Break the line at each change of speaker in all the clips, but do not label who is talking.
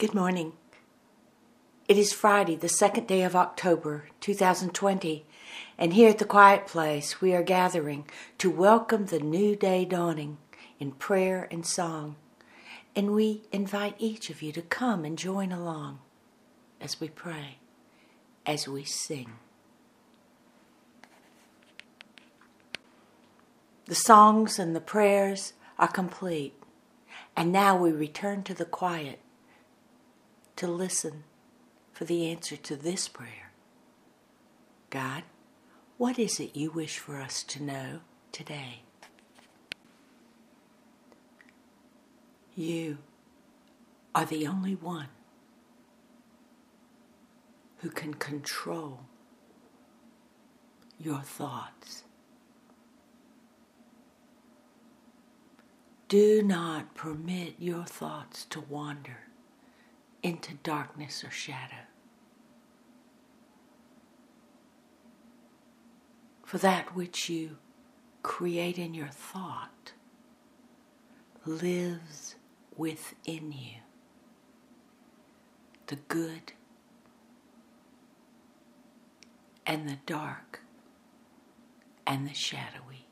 Good morning. It is Friday, the second day of October, 2020, and here at the Quiet Place we are gathering to welcome the new day dawning in prayer and song. And we invite each of you to come and join along as we pray, as we sing. The songs and the prayers are complete, and now we return to the quiet to listen for the answer to this prayer God, what is it you wish for us to know today? You are the only one who can control your thoughts. Do not permit your thoughts to wander into darkness or shadow. For that which you create in your thought lives within you. The good and the dark and the shadowy.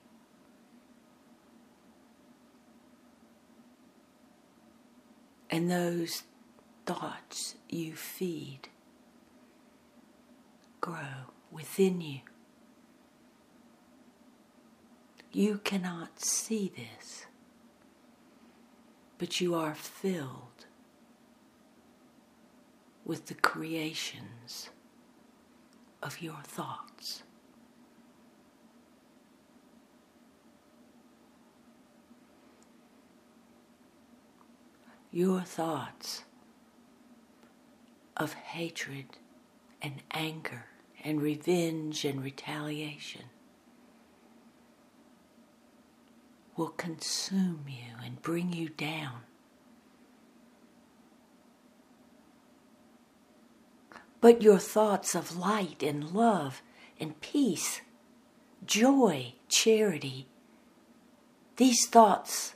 And those thoughts you feed grow within you. You cannot see this, but you are filled with the creations of your thoughts. Your thoughts of hatred and anger and revenge and retaliation will consume you and bring you down. But your thoughts of light and love and peace, joy, charity, these thoughts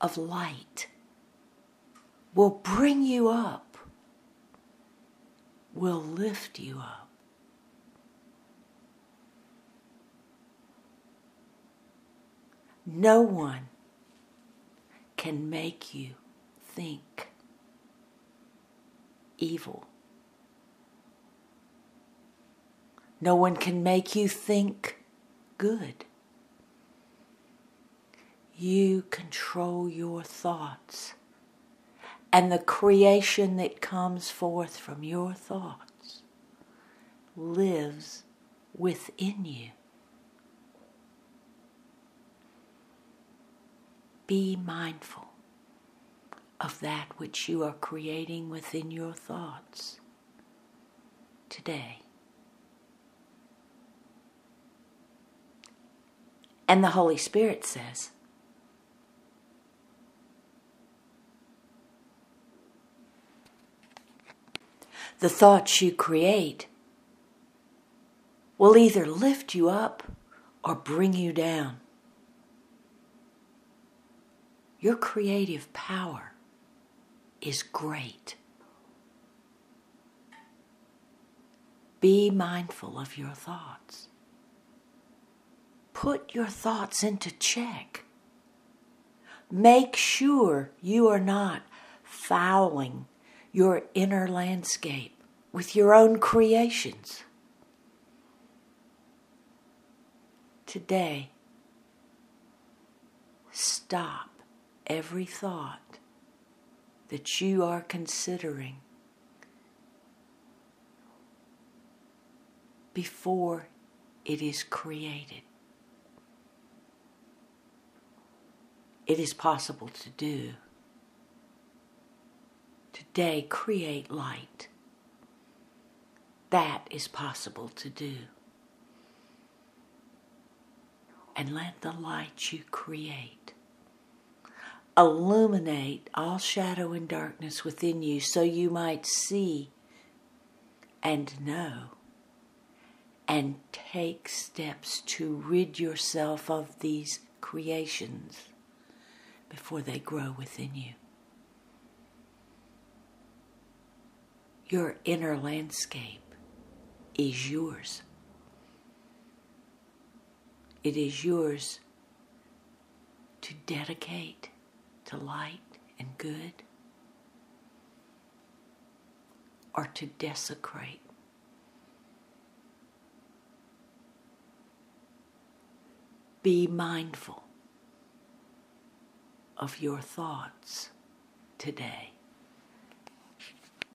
of light will bring you up will lift you up. No one can make you think evil. No one can make you think good. You control your thoughts and the creation that comes forth from your thoughts lives within you. Be mindful of that which you are creating within your thoughts today. And the Holy Spirit says, the thoughts you create will either lift you up or bring you down. Your creative power is great. Be mindful of your thoughts. Put your thoughts into check. Make sure you are not fouling your inner landscape with your own creations. Today, stop every thought that you are considering before it is created. It is possible to do today create light. That is possible to do. And let the light you create illuminate all shadow and darkness within you so you might see and know and take steps to rid yourself of these creations before they grow within you. Your inner landscape is yours. It is yours to dedicate to light and good or to desecrate. Be mindful of your thoughts today.